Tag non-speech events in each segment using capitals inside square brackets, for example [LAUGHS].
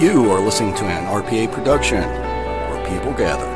You are listening to an RPA production where people gather.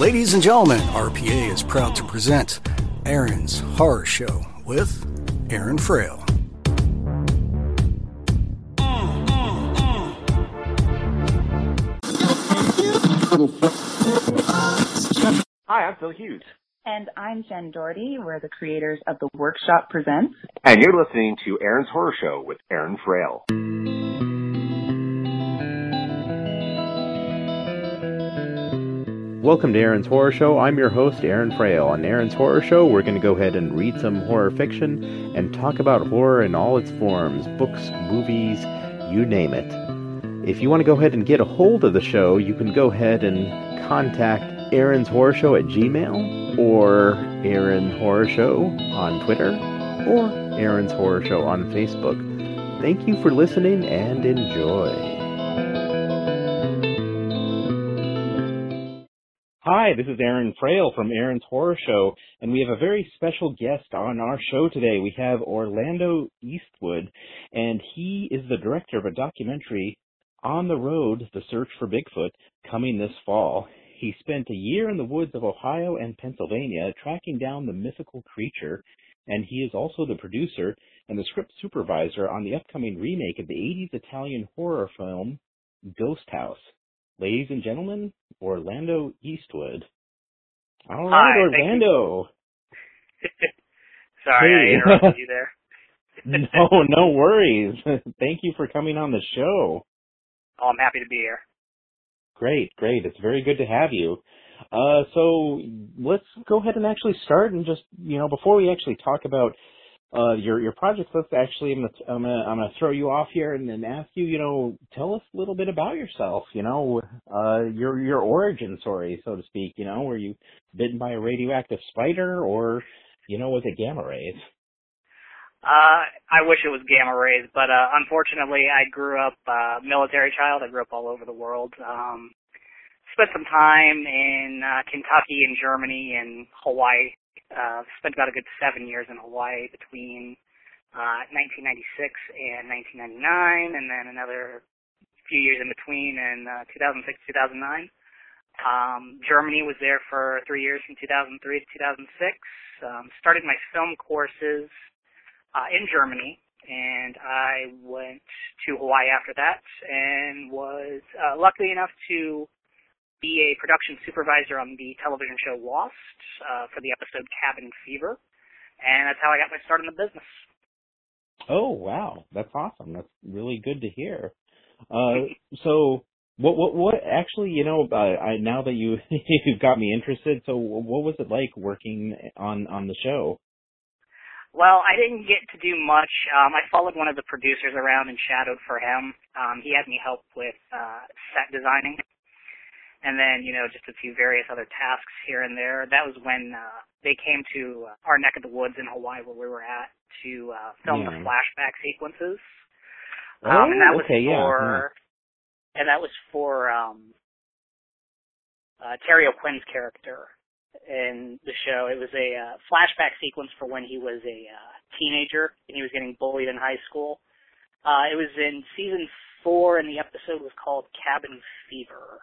Ladies and gentlemen, RPA is proud to present Aaron's Horror Show with Aaron Frail. Hi, I'm Phil Hughes. And I'm Jen Doherty. We're the creators of The Workshop Presents. And you're listening to Aaron's Horror Show with Aaron Frail. Welcome to Aaron's Horror Show. I'm your host, Aaron Frail. On Aaron's Horror Show, we're going to go ahead and read some horror fiction and talk about horror in all its forms books, movies, you name it. If you want to go ahead and get a hold of the show, you can go ahead and contact Aaron's Horror Show at Gmail or Aaron Horror Show on Twitter or Aaron's Horror Show on Facebook. Thank you for listening and enjoy. Hi, this is Aaron Frail from Aaron's Horror Show, and we have a very special guest on our show today. We have Orlando Eastwood, and he is the director of a documentary, On the Road, The Search for Bigfoot, coming this fall. He spent a year in the woods of Ohio and Pennsylvania tracking down the mythical creature, and he is also the producer and the script supervisor on the upcoming remake of the 80s Italian horror film, Ghost House. Ladies and gentlemen, Orlando Eastwood. All right, Hi, Orlando. [LAUGHS] Sorry, Hey. I interrupted you there. [LAUGHS] [LAUGHS] no, no worries. Thank you for coming on the show. Oh, I'm happy to be here. Great, great. It's very good to have you. Uh, so let's go ahead and actually start and just, you know, before we actually talk about uh, your your projects, let's actually, I'm gonna, I'm gonna, I'm gonna throw you off here and then ask you, you know, tell us a little bit about yourself. You know, uh, your your origin story, so to speak. You know, were you bitten by a radioactive spider, or you know, was it gamma rays? Uh, I wish it was gamma rays, but uh, unfortunately, I grew up uh, military child. I grew up all over the world. Um, spent some time in uh, Kentucky and Germany and Hawaii. Uh, spent about a good seven years in Hawaii between uh, 1996 and 1999, and then another few years in between in uh, 2006 2009. Um, Germany was there for three years from 2003 to 2006. Um, started my film courses uh, in Germany, and I went to Hawaii after that, and was uh, lucky enough to be a production supervisor on the television show Lost uh, for the episode Cabin Fever, and that's how I got my start in the business. Oh wow, that's awesome. That's really good to hear. Uh, so what what what actually, you know, uh, I now that you [LAUGHS] you've got me interested. So what was it like working on on the show? Well, I didn't get to do much. Um, I followed one of the producers around and shadowed for him. Um, he had me help with uh, set designing, and then you know just a few various other tasks here and there. That was when uh, they came to uh, our neck of the woods in Hawaii where we were at to uh, film the flashback sequences. Oh, Um, and that was okay, yeah, for, and that was for um, uh, Terry O'Quinn's character in the show. It was a uh, flashback sequence for when he was a uh, teenager and he was getting bullied in high school. Uh, it was in season four, and the episode was called Cabin Fever.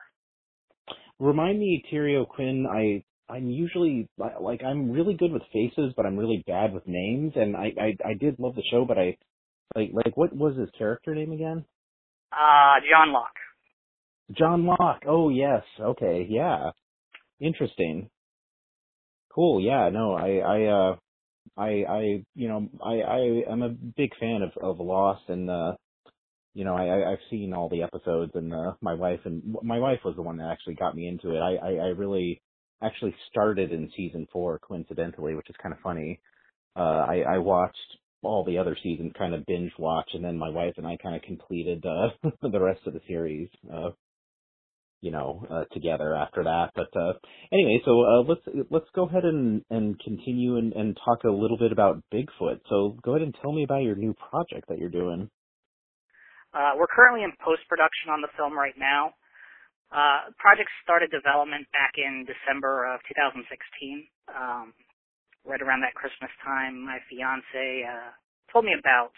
Remind me, Terry O'Quinn. I I'm usually like I'm really good with faces, but I'm really bad with names. And I I, I did love the show, but I like like what was his character name again? Uh, John Locke. John Locke. Oh yes. Okay. Yeah. Interesting. Cool. Yeah. No, I, I, uh, I, I, you know, I, I am a big fan of, of Lost and, uh, you know, I, I've seen all the episodes and, uh, my wife and my wife was the one that actually got me into it. I, I, I really actually started in season four coincidentally, which is kind of funny. Uh, I, I watched all the other seasons kind of binge watch and then my wife and I kind of completed, uh, [LAUGHS] the rest of the series. Uh, you know, uh, together after that. But uh, anyway, so uh, let's let's go ahead and and continue and, and talk a little bit about Bigfoot. So go ahead and tell me about your new project that you're doing. Uh, we're currently in post production on the film right now. Uh, project started development back in December of 2016. Um, right around that Christmas time, my fiance uh, told me about,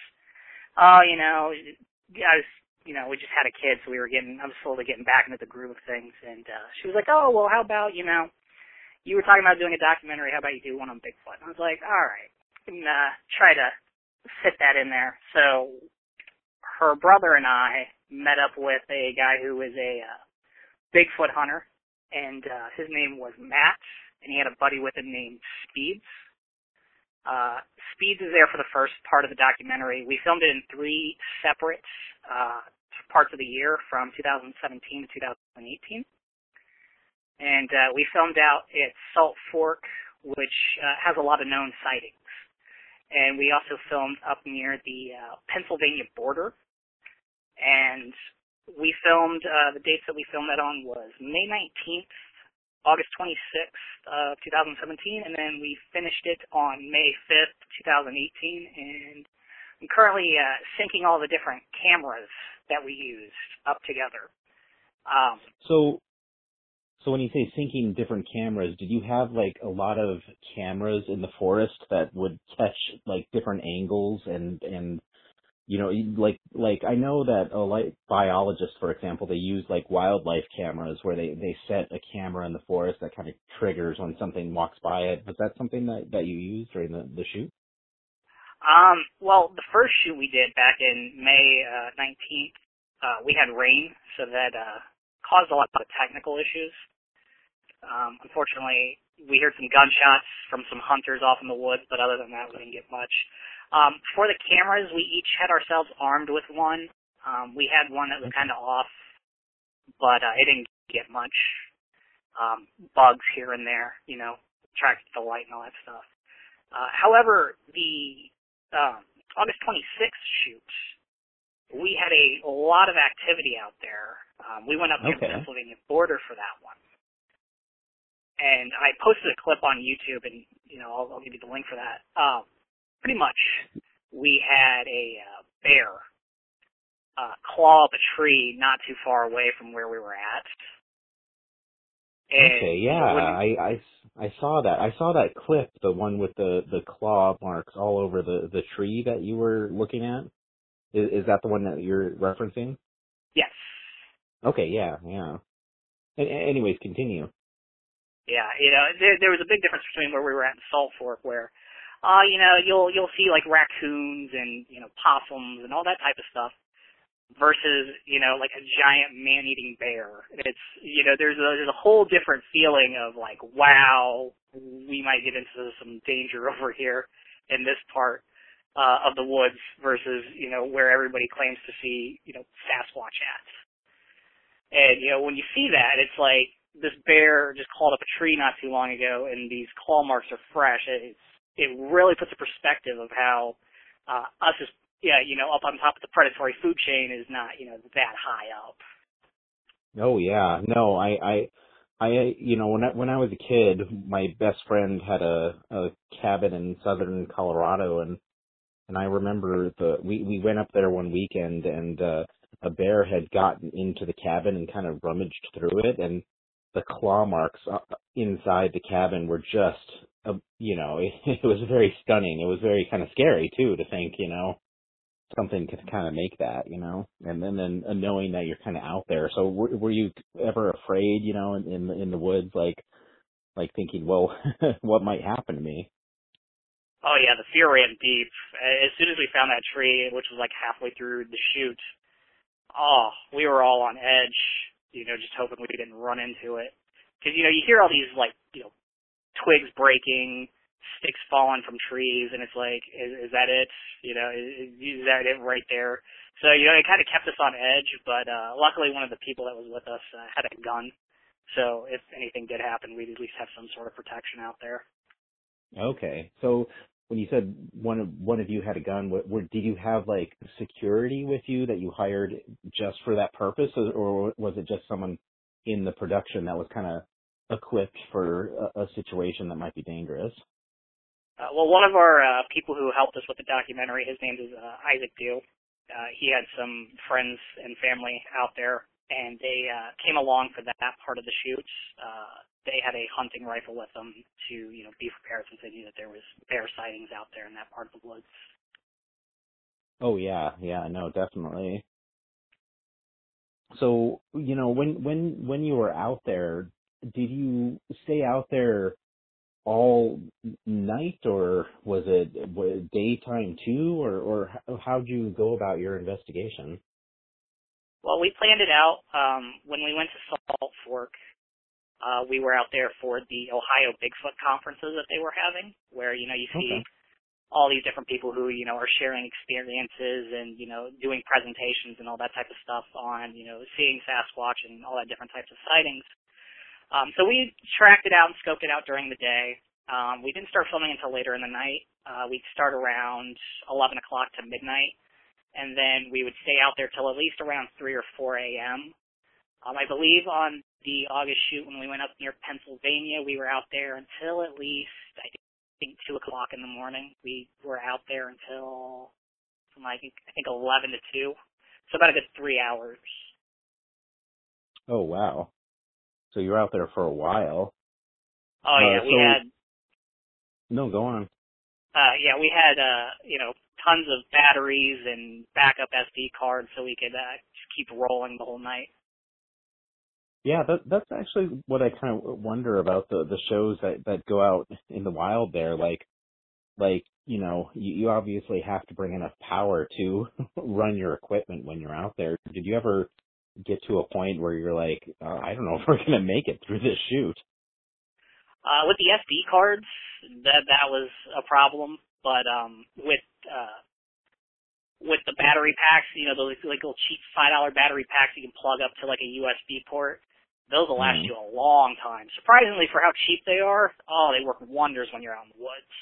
oh, you know, I was you know, we just had a kid, so we were getting, I was slowly getting back into the groove of things. And uh, she was like, oh, well, how about, you know, you were talking about doing a documentary. How about you do one on Bigfoot? And I was like, all right, and uh, try to fit that in there. So her brother and I met up with a guy who was a uh, Bigfoot hunter, and uh, his name was Matt, and he had a buddy with him named Speeds. Uh, Speeds is there for the first part of the documentary. We filmed it in three separate uh, parts of the year from 2017 to 2018. And uh, we filmed out at Salt Fork, which uh, has a lot of known sightings. And we also filmed up near the uh, Pennsylvania border. And we filmed, uh, the dates that we filmed that on was May 19th August 26th of 2017, and then we finished it on May 5th, 2018, and I'm currently uh, syncing all the different cameras that we used up together. Um, so, so when you say syncing different cameras, did you have like a lot of cameras in the forest that would catch like different angles and and you know, like like I know that a like biologists, for example, they use like wildlife cameras where they they set a camera in the forest that kind of triggers when something walks by it. Was that something that that you used during the the shoot? Um, well, the first shoot we did back in May uh, 19th, uh, we had rain, so that uh, caused a lot of technical issues. Um, unfortunately, we heard some gunshots from some hunters off in the woods, but other than that, we didn't get much. Um, for the cameras, we each had ourselves armed with one. Um, we had one that was kind of off, but uh, it didn't get much. Um, bugs here and there, you know, attracted the light and all that stuff. Uh, however, the um, August 26th shoot, we had a lot of activity out there. Um, we went up to the Pennsylvania border for that one. And I posted a clip on YouTube, and you know I'll, I'll give you the link for that. Um, pretty much we had a uh, bear uh, claw up a tree not too far away from where we were at. And okay, yeah, I, I I saw that. I saw that clip, the one with the the claw marks all over the the tree that you were looking at. Is, is that the one that you're referencing? Yes. Okay, yeah, yeah. And, anyways, continue. Yeah, you know, there, there was a big difference between where we were at in Salt Fork, where uh, you know, you'll you'll see like raccoons and you know possums and all that type of stuff versus you know like a giant man-eating bear. It's you know there's a there's a whole different feeling of like wow we might get into some danger [LAUGHS] over here in this part uh, of the woods versus you know where everybody claims to see you know Sasquatch at. And you know when you see that it's like this bear just clawed up a tree not too long ago and these claw marks are fresh. It, it really puts a perspective of how uh, us as yeah, you know, up on top of the predatory food chain is not, you know, that high up. Oh yeah, no, I, I, I, you know, when I, when I was a kid, my best friend had a, a cabin in southern Colorado, and and I remember the we we went up there one weekend, and uh, a bear had gotten into the cabin and kind of rummaged through it, and the claw marks uh, inside the cabin were just uh, you know, [LAUGHS] it, it was very stunning. It was very kind of scary too to think, you know, something could kind of make that, you know, and then then uh, knowing that you're kind of out there. So were, were you ever afraid, you know, in in the, in the woods, like like thinking, well, [LAUGHS] what might happen to me? Oh yeah, the fear ran deep. As soon as we found that tree, which was like halfway through the shoot, oh, we were all on edge. You know, just hoping we didn't run into it. Because you know, you hear all these like you know twigs breaking, sticks falling from trees, and it's like, is, is that it? You know, is, is that it right there? So you know, it kind of kept us on edge. But uh, luckily, one of the people that was with us uh, had a gun, so if anything did happen, we'd at least have some sort of protection out there. Okay, so when you said one of one of you had a gun, what, what, did you have like security with you that you hired just for that purpose, or, or was it just someone in the production that was kind of equipped for a, a situation that might be dangerous? Uh, well, one of our uh, people who helped us with the documentary, his name is uh, Isaac Deal. Uh, he had some friends and family out there, and they uh, came along for that part of the shoot. They had a hunting rifle with them to, you know, be prepared since they knew that there was bear sightings out there in that part of the woods. Oh yeah, yeah, no, definitely. So, you know, when when when you were out there, did you stay out there all night, or was it daytime too, or or how'd you go about your investigation? Well, we planned it out um, when we went to Salt Fork. Uh, we were out there for the Ohio Bigfoot conferences that they were having, where you know you see okay. all these different people who you know are sharing experiences and you know doing presentations and all that type of stuff on you know seeing Sasquatch and all that different types of sightings. Um, so we tracked it out and scoped it out during the day. Um, we didn't start filming until later in the night. Uh, we'd start around 11 o'clock to midnight, and then we would stay out there till at least around 3 or 4 a.m. Um, I believe on the August shoot when we went up near Pennsylvania, we were out there until at least I think 2 o'clock in the morning. We were out there until from I think I think 11 to 2, so about a good three hours. Oh wow! So you were out there for a while. Oh yeah, uh, so, we had. No, go on. Uh, yeah, we had uh, you know, tons of batteries and backup SD cards, so we could uh, just keep rolling the whole night. Yeah, that that's actually what I kind of wonder about the the shows that that go out in the wild there. Like, like you know, you, you obviously have to bring enough power to [LAUGHS] run your equipment when you're out there. Did you ever get to a point where you're like, uh, I don't know [LAUGHS] if we're gonna make it through this shoot. Uh, with the SD cards, that that was a problem, but um, with uh, with the battery packs, you know, those like little cheap five dollar battery packs you can plug up to like a USB port. Those will last mm-hmm. you a long time. Surprisingly, for how cheap they are, oh, they work wonders when you're out in the woods.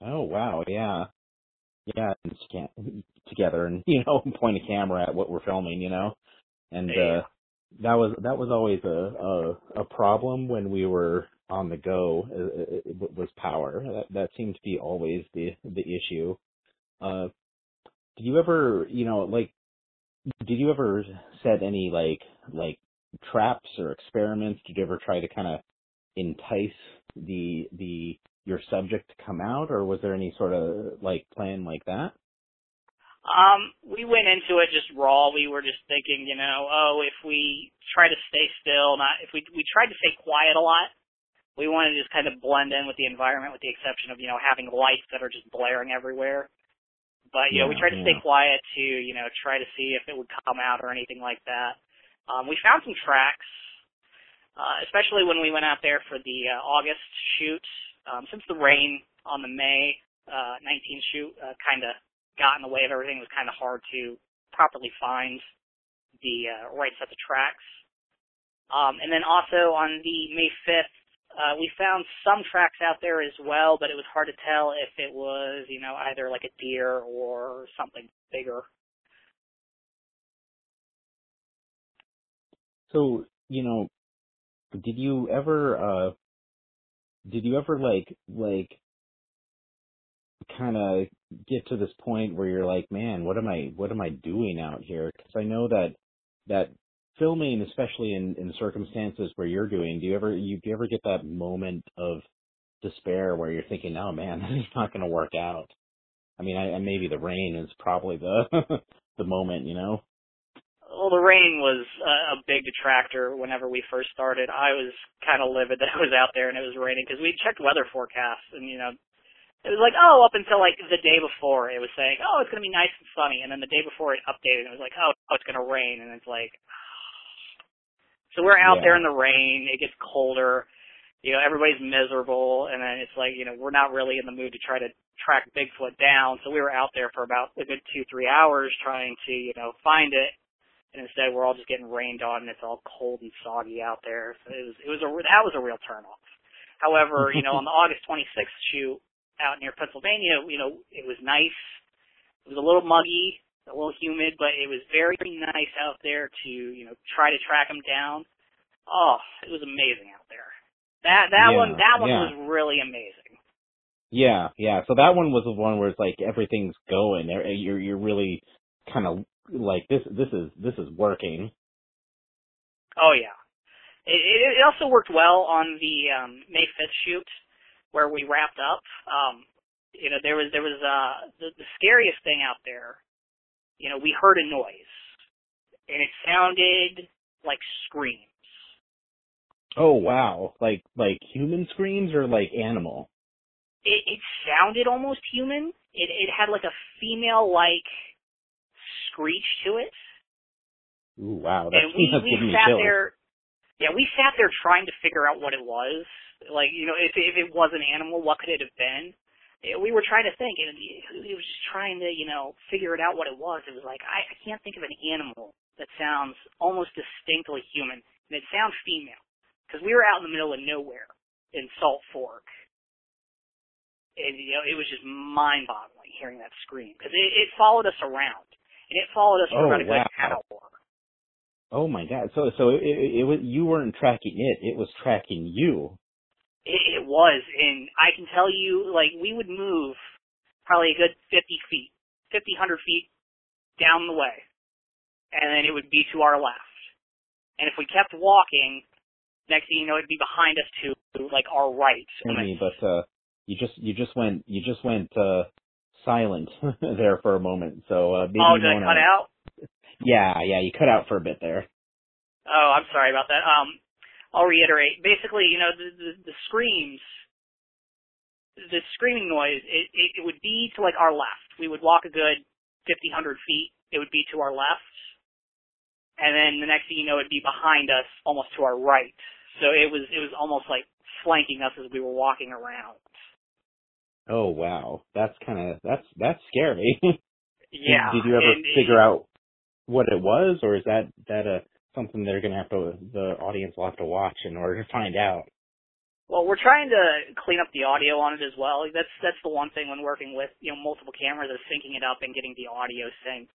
Oh wow, yeah, yeah, [LAUGHS] together and you know [LAUGHS] point a camera at what we're filming, you know and uh, that was that was always a, a a problem when we were on the go. It, uh, it was power. That that seemed to be always the the issue. Uh, did you ever, you know, like, did you ever set any like like traps or experiments? Did you ever try to kind of entice the the your subject to come out, or was there any sort of like plan like that? Um, we went into it just raw. We were just thinking, you know, oh, if we try to stay still, not if we we tried to stay quiet a lot. We wanted to just kind of blend in with the environment, with the exception of you know having lights that are just blaring everywhere. But you yeah, know, we tried to yeah. stay quiet to you know try to see if it would come out or anything like that. Um, we found some tracks, uh, especially when we went out there for the uh, August shoot. Um, since the rain on the May uh, 19 shoot uh, kind of got in the way of everything. It was kind of hard to properly find the uh, right set of tracks. Um, and then also on the May 5th, uh, we found some tracks out there as well, but it was hard to tell if it was, you know, either like a deer or something bigger. So, you know, did you ever, uh, did you ever like, like kind of get to this point where you're like, man, what am I what am I doing out here? Because I know that that filming, especially in in circumstances where you're doing, do you ever you do you ever get that moment of despair where you're thinking, oh man, [LAUGHS] this is not going to work out? I mean, I, and maybe the rain is probably the [LAUGHS] the moment, you know. Well, the rain was a big detractor whenever we first started. I was kind of livid [LAUGHS] that I was out there and it was raining because we checked weather forecasts and you know it was like, oh, up until like the day before, it was saying, oh, it's gonna be nice and sunny, and then the day before it updated, and it was like, oh, it's gonna rain, and it's like, [SIGHS] so we're out yeah. there in the rain, it gets colder, you know, everybody's miserable and then it's like, you know, we're not really in the mood to try to track Bigfoot down. So we were out there for about a good two, three hours trying to, you know, find it. And instead we're all just getting rained on and it's all cold and soggy out there. So it was, it was a, that was a real turnoff. However, you know, on the [LAUGHS] August 26th shoot out near Pennsylvania, you know, it was nice. It was a little muggy, a little humid, but it was very nice out there to, you know, try to track him down. Oh, it was amazing out there. That that Yeah, one that one yeah. was really amazing. Yeah, yeah. So that one was the one where it's like everything's going. You're you're really kind of like this. This is this is working. Oh yeah. It, it, it also worked well on the um, May 5th shoot where we wrapped up. Um, you know, there was there was uh the, the scariest thing out there. You know, we heard a noise, and it sounded like screams. Oh wow! Like like human screams or like animal? It, it sounded almost human. It it had like a female like screech to it. Ooh wow! That's, and we that's we sat chills. there. Yeah, we sat there trying to figure out what it was. Like, you know, if if it was an animal, what could it have been? We were trying to think, and it was just trying to, you know, figure it out what it was. It was like I, I can't think of an animal that sounds almost distinctly human, and it sounds female because we were out in the middle of nowhere in Salt Fork, and you know, it was just mind-boggling hearing that scream because it, it followed us around, and it followed us for Oh, about a good hour. Oh my god! So so it, it, it was you weren't tracking it; it was tracking you. It, it was, and I can tell you, like, we would move probably a good 50 feet, fifty hundred feet down the way, and then it would be to our left. And if we kept walking, next thing you know, it'd be behind us to, like, our right. I mean, but uh, you just you just went you just went uh silent [LAUGHS] there for a moment. So uh, maybe oh, you did I cut out? Yeah, yeah, you cut out for a bit there. Oh, I'm sorry about that. Um, I'll reiterate. Basically, you know, the, the, the screams, the screaming noise, it, it, it would be to like our left. We would walk a good 50, 100 feet. It would be to our left. And then the next thing you know, it'd be behind us, almost to our right. So it was, it was almost like flanking us as we were walking around. Oh wow, that's kind of that's that's scary. [LAUGHS] Yeah. Did, did you ever and figure out what it was, or is that that a something they're gonna have to the audience will have to watch in order to find out? Well, we're trying to clean up the audio on it as well. That's that's the one thing when working with you know multiple cameras is syncing it up and getting the audio synced.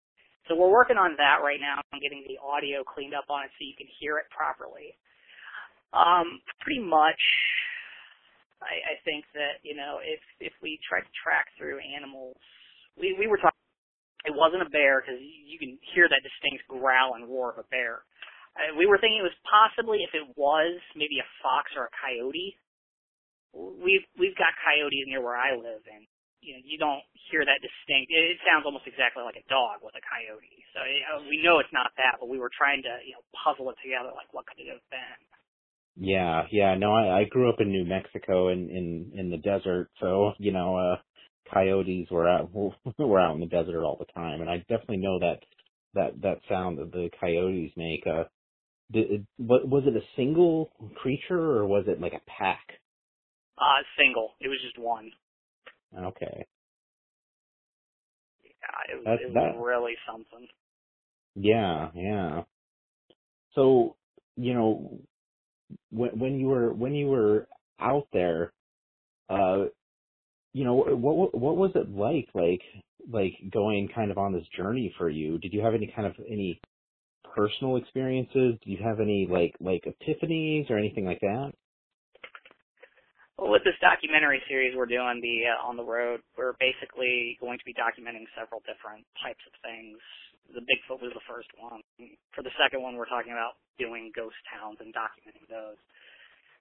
So we're working on that right now and getting the audio cleaned up on it so you can hear it properly. Um, pretty much, I, I think that you know if if we try to track through animals, we we were talking. It wasn't a bear because you can hear that distinct growl and roar of a bear. Uh, we were thinking it was possibly if it was maybe a fox or a coyote. We've we've got coyotes near where I live, and you know you don't hear that distinct. It, it sounds almost exactly like a dog with a coyote. So uh, we know it's not that, but we were trying to you know puzzle it together. Like what could it have been? Yeah, yeah. No, I, I grew up in New Mexico in in in the desert, so you know, uh coyotes were out [LAUGHS] were out in the desert all the time, and I definitely know that that that sound that the coyotes make. Uh, did, what was it a single creature or was it like a pack? Uh, single. It was just one. Okay, Yeah, it was, That's it was that. really something. yeah, yeah. So you know, when when you were when you were out there, uh, you know, what what was it like? Like like going kind of on this journey for you? Did you have any kind of any personal experiences? Did you have any like like epiphanies or anything like that? Well, with this documentary series we're doing, the uh, on the road, we're basically going to be documenting several different types of things. The Bigfoot was the first one. For the second one, we're talking about doing ghost towns and documenting those.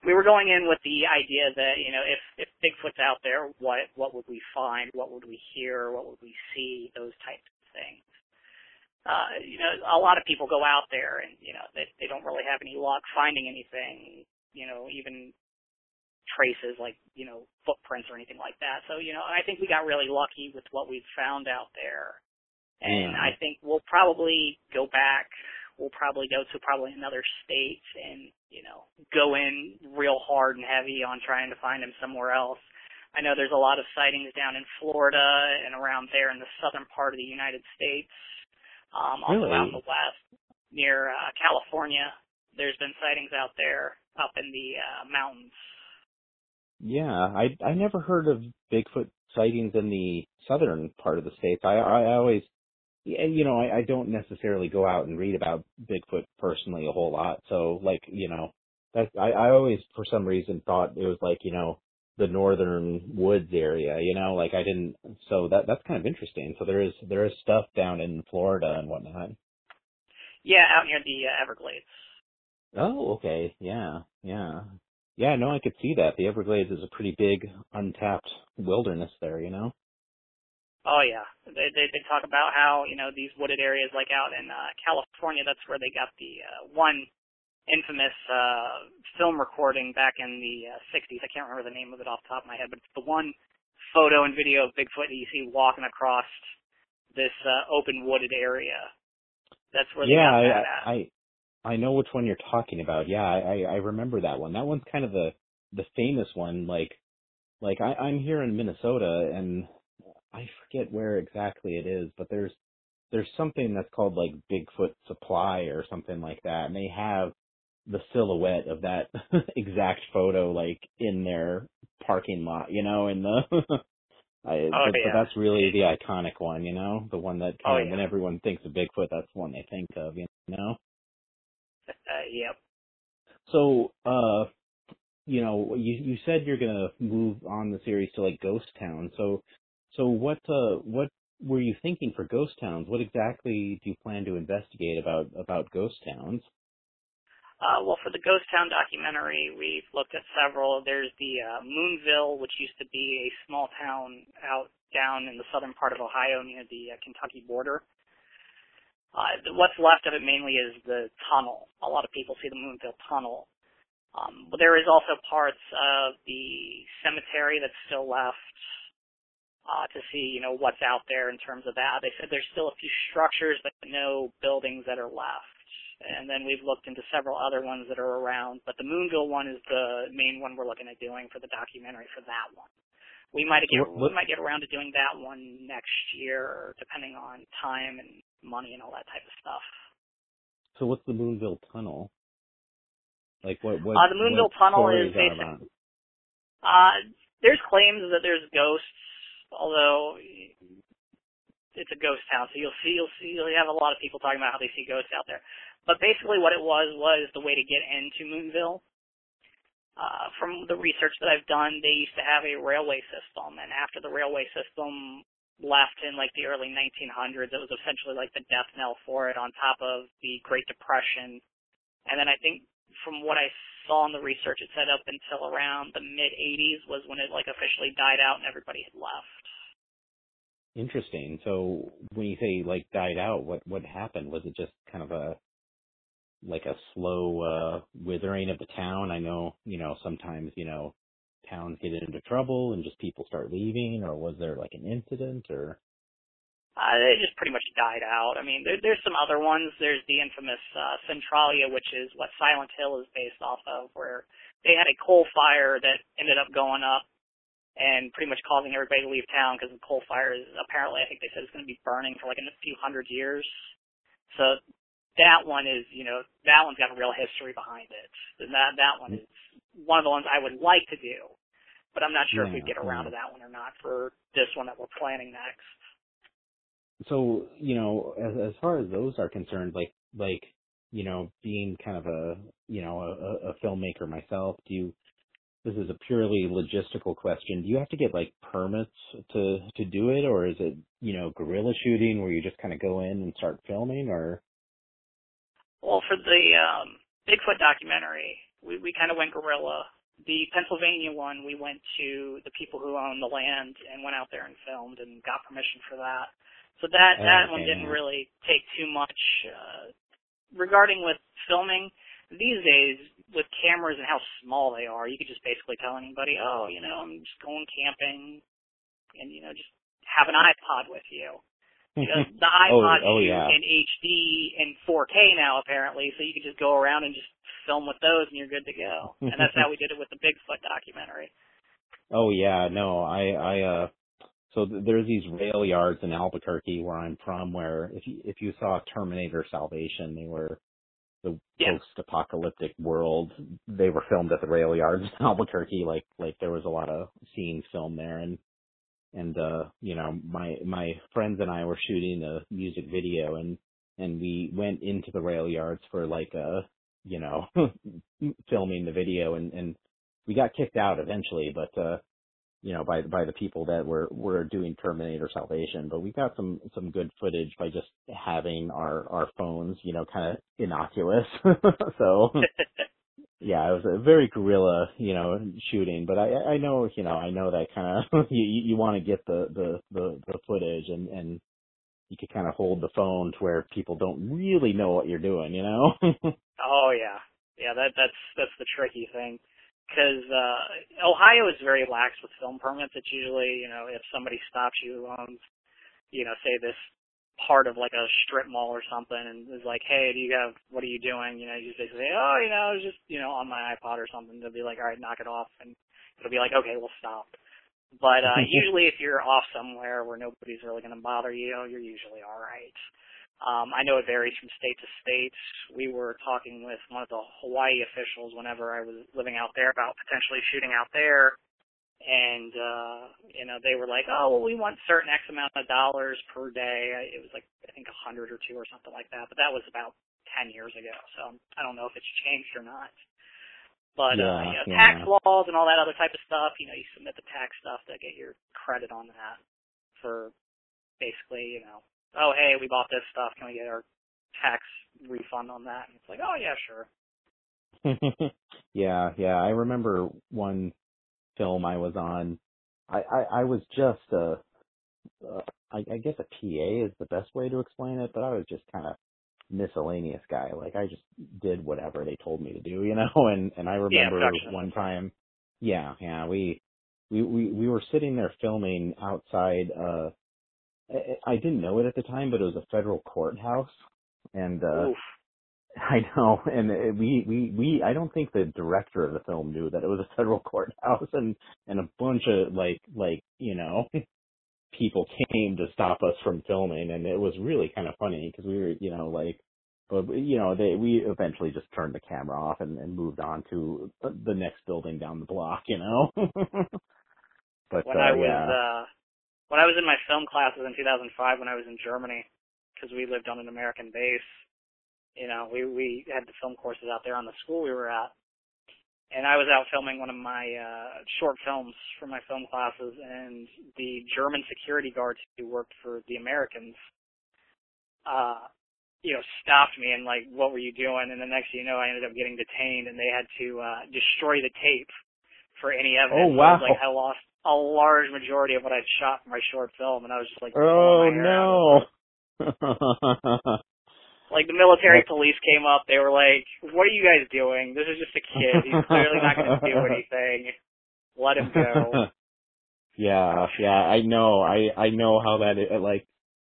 We were going in with the idea that you know if if Bigfoot's out there, what what would we find? What would we hear? What would we see? Those types of things. Uh, you know, a lot of people go out there and you know they they don't really have any luck finding anything. You know, even traces like you know footprints or anything like that. So you know, I think we got really lucky with what we've found out there, and. I think we'll probably go back we'll probably go to probably another state and you know go in real hard and heavy on trying to find him somewhere else. I know there's a lot of sightings down in Florida and around there in the southern part of the United States, um, also Really? out in the west near uh, California. There's been sightings out there up in the uh, mountains. Yeah, I I never heard of Bigfoot sightings in the southern part of the states. I I always, you know, I, I don't necessarily go out and read about Bigfoot personally a whole lot. So like, you know, that I I always for some reason thought it was like you know the northern woods area. You know, like I didn't. So that that's kind of interesting. So there is there is stuff down in Florida and whatnot. Yeah, out near the uh, Everglades. Oh, okay. Yeah, yeah. Yeah, no, I could see that. The Everglades is a pretty big untapped wilderness there, you know? Oh yeah, they they, they talk about how you know these wooded areas like out in uh, California. That's where they got the uh, one infamous uh, film recording back in the uh, 60s. I can't remember the name of it off the top of my head, but it's the one photo and video of Bigfoot that you see walking across this uh, open wooded area. That's where they yeah, got I, at. I I know which one you're talking about. Yeah, I I I remember that one. That one's kind of the the famous one. Like like I I'm here in Minnesota and I forget where exactly it is, but there's there's something that's called like Bigfoot Supply or something like that, and they have the silhouette of that [LAUGHS] exact photo like in their parking lot, you know, in the [LAUGHS] I, Oh, but, but that's really the iconic one, you know, the one that Oh, of yeah. when everyone thinks of Bigfoot, that's the one they think of, you know. Uh, yep. So, uh, you know, you you said you're gonna move on the series to like ghost town. So, so what uh what were you thinking for ghost towns? What exactly do you plan to investigate about about ghost towns? Uh, well, for the Ghost Town documentary, we've looked at several. There's the uh, Moonville, which used to be a small town out down in the southern part of Ohio near the uh, Kentucky border. Uh, what's left of it mainly is the tunnel. A lot of people see the Moonville tunnel. Um, but there is also parts of the cemetery that's still left uh, to see, you know, what's out there in terms of that. They said there's still a few structures, but no buildings that are left and then we've looked into several other ones that are around, but the Moonville one is the main one we're looking at doing for the documentary for that one. We might get we might get around to doing that one next year, depending on time and money and all that type of stuff. So, what's the Moonville Tunnel? Like what? What? Uh, the Moonville Tunnel is stories are basic- about? Uh, there's claims that there's ghosts, although it's a ghost town, so you'll see, you'll see, you'll have a lot of people talking about how they see ghosts out there. But basically, what it was was the way to get into Moonville. Uh, from the research that I've done, they used to have a railway system, and after the railway system left in like the early 1900s, it was essentially like the death knell for it, on top of the Great Depression. And then I think from what I saw in the research, it said up until around the mid 80s was when it like officially died out and everybody had left. Interesting. So, when you say like died out, what what happened? Was it just kind of a like a slow uh withering of the town? I know, you know, sometimes, you know, towns get into trouble and just people start leaving or was there like an incident or Uh, it just pretty much died out. I mean, there, there's some other ones. There's the infamous uh, Centralia, which is what Silent Hill is based off of, where they had a coal fire that ended up going up and pretty much causing everybody to leave town because the coal fire is apparently, I think they said it's going to be burning for like a few hundred years. So that one is, you know, that one's got a real history behind it. And that that one is one of the ones I would like to do, but I'm not sure if we Yeah, get around yeah. to that one or not for this one that we're planning next. so you know as as far as those are concerned like like you know being kind of a you know a- a filmmaker myself do you this is a purely logistical question do you have to get like permits to to do it or is it you know guerrilla shooting where you just kind of go in and start filming or Well, for the um, Bigfoot documentary, we, we kind of went guerrilla. The Pennsylvania one, we went to the people who own the land and went out there and filmed and got permission for that. So that that one didn't really take too much. Uh, regarding with filming, these days with cameras and how small they are, you could just basically tell anybody, oh, you know, I'm just going camping, and you know, just have an iPod with you. [LAUGHS] Just the iPod oh, oh, yeah. in HD and 4K now apparently, so you can just go around and just film with those and you're good to go. [LAUGHS] And that's how we did it with the Bigfoot documentary. Oh yeah, no, I I uh so th- there's these rail yards in Albuquerque where I'm from where if you if you saw Terminator Salvation, they were the post-apocalyptic world. They were filmed at the rail yards in [LAUGHS] Albuquerque. Like like there was a lot of scenes filmed there, and and uh you know my my friends and I were shooting a music video, and and we went into the rail yards for like a you know [LAUGHS] filming the video, and and we got kicked out eventually, but uh you know, by by the people that were were doing Terminator Salvation, but we got some some good footage by just having our our phones, you know, kind of innocuous. [LAUGHS] so yeah, it was a very guerrilla, you know, shooting. But I I know, you know, I know that kind of [LAUGHS] you you want to get the the the the footage and and you could kind of hold the phone to where people don't really know what you're doing, you know. [LAUGHS] Oh yeah, yeah. That that's that's the tricky thing, because uh, Ohio is very lax with film permits. It's usually you know if somebody stops you on, you know, say this part of like a strip mall or something, and is like, hey, do you have what are you doing? You know, you just basically say, oh, you know, I was just you know on my iPod or something. They'll be like, all right, knock it off, and it'll be like, okay, we'll stop. But uh [LAUGHS] usually, if you're off somewhere where nobody's really going to bother you, you're usually all right. Um, I know it varies from state to state. We were talking with one of the Hawaii officials whenever I was living out there about potentially shooting out there. And, uh, you know, they were like, oh, well, we want certain X amount of dollars per day. It was like, I think a hundred or two or something like that. But that was about 10 years ago. So I don't know if it's changed or not. But, uh, you know, yeah. tax laws and all that other type of stuff, you know, you submit the tax stuff to get your credit on that for basically, you know, oh hey, we bought this stuff, can we get our tax refund on that? And it's like, oh yeah, sure. [LAUGHS] yeah, yeah. I remember one film I was on. I I, I was just a, uh, I, I guess a PA is the best way to explain it, but I was just kind of miscellaneous guy. Like I just did whatever they told me to do, you [LAUGHS] know. And and I remember production one time, yeah, yeah, we we we we were sitting there filming outside. uh I, didn't know it at the time, but it was a federal courthouse, and uh Oof. [LAUGHS] I know, and it, we we we I don't think the director of the film knew that it was a federal courthouse, and and a bunch of like like you know [LAUGHS] people came to stop us from filming, and it was really kind of funny because we were you know like. But you know, they we eventually just turned the camera off and, and moved on to the next building down the block, you know. [LAUGHS] but When uh, I was yeah, uh when I was in my film classes in 2005 when I was in Germany because we lived on an American base, you know, we we had the film courses out there on the school we were at. And I was out filming one of my uh short films for my film classes and the German security guards who worked for the Americans uh you know, stopped me and like, what were you doing? And the next thing you know, I ended up getting detained and they had to uh destroy the tape for any evidence. Oh, So it was wow. like I lost a large majority of what I'd shot for my short film and I was just like, oh pulling my hair out. no. [LAUGHS] Like the military police came up, they were like, "What are you guys doing? This is just a kid. He's clearly not going to do [LAUGHS] anything. Let him go." [LAUGHS] yeah, yeah, I know. I I know how that is. Like,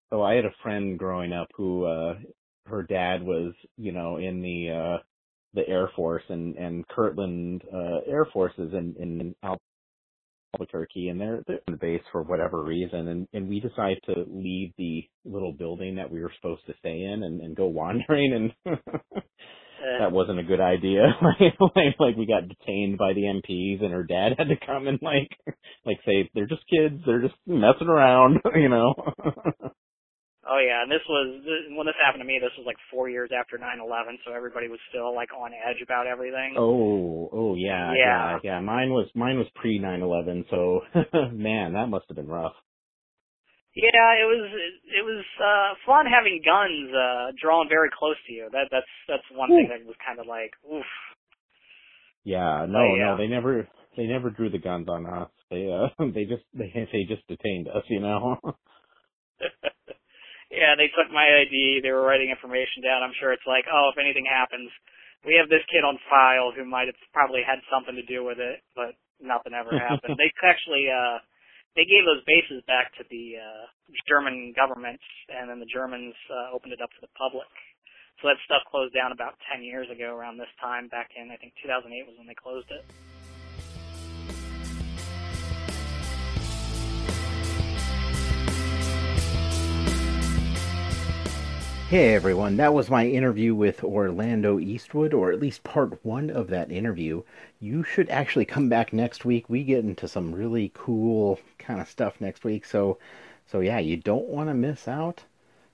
so I had a friend growing up who uh her dad was, you know, in the uh the Air Force and and Kirtland uh Air Forces in in Albuquerque and they're they're in the base for whatever reason and and we decided to leave the little building that we were supposed to stay in and and go wandering and Uh, that wasn't a good idea. [LAUGHS] like, like we got detained by the MPs, and her dad had to come and like, like say they're just kids, they're just messing around, [LAUGHS] you know. Oh yeah, and this was when this happened to me. This was like four years after 9/11, so everybody was still like on edge about everything. oh, oh yeah, Yeah. yeah, yeah. Mine was mine was pre 9/11, so [LAUGHS] man, that must have been rough. Yeah, it was it was uh fun having guns uh drawn very close to you. That that's that's one thing that was kind of like oof. Yeah, no, Oh, yeah. no, they never they never drew the guns on us. They uh [LAUGHS] they just [LAUGHS] they they just detained us, you know. Yeah, they took my ID. They were writing information down. I'm sure it's like, oh, if anything happens, we have this kid on file who might have probably had something to do with it, but nothing ever [LAUGHS] happened. they actually, uh, they gave those bases back to the uh, German government, and then the Germans uh, opened it up to the public. So that stuff closed down about 10 years ago around this time, back in, I think 2008 was when they closed it. Hey everyone, that was my interview with Orlando Eastwood, or at least part one of that interview. You should actually come back next week. We get into some really cool kind of stuff next week, so so yeah, you don't want to miss out.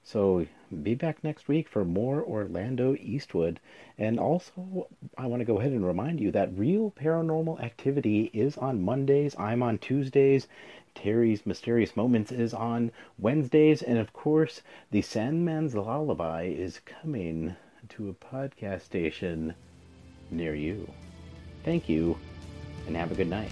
So be back next week for more Orlando Eastwood. And also, I want to go ahead and remind you that Real Paranormal Activity is on Mondays. I'm on Tuesdays. Terry's Mysterious Moments is on Wednesdays. And of course, The Sandman's Lullaby is coming to a podcast station near you. Thank you, and have a good night.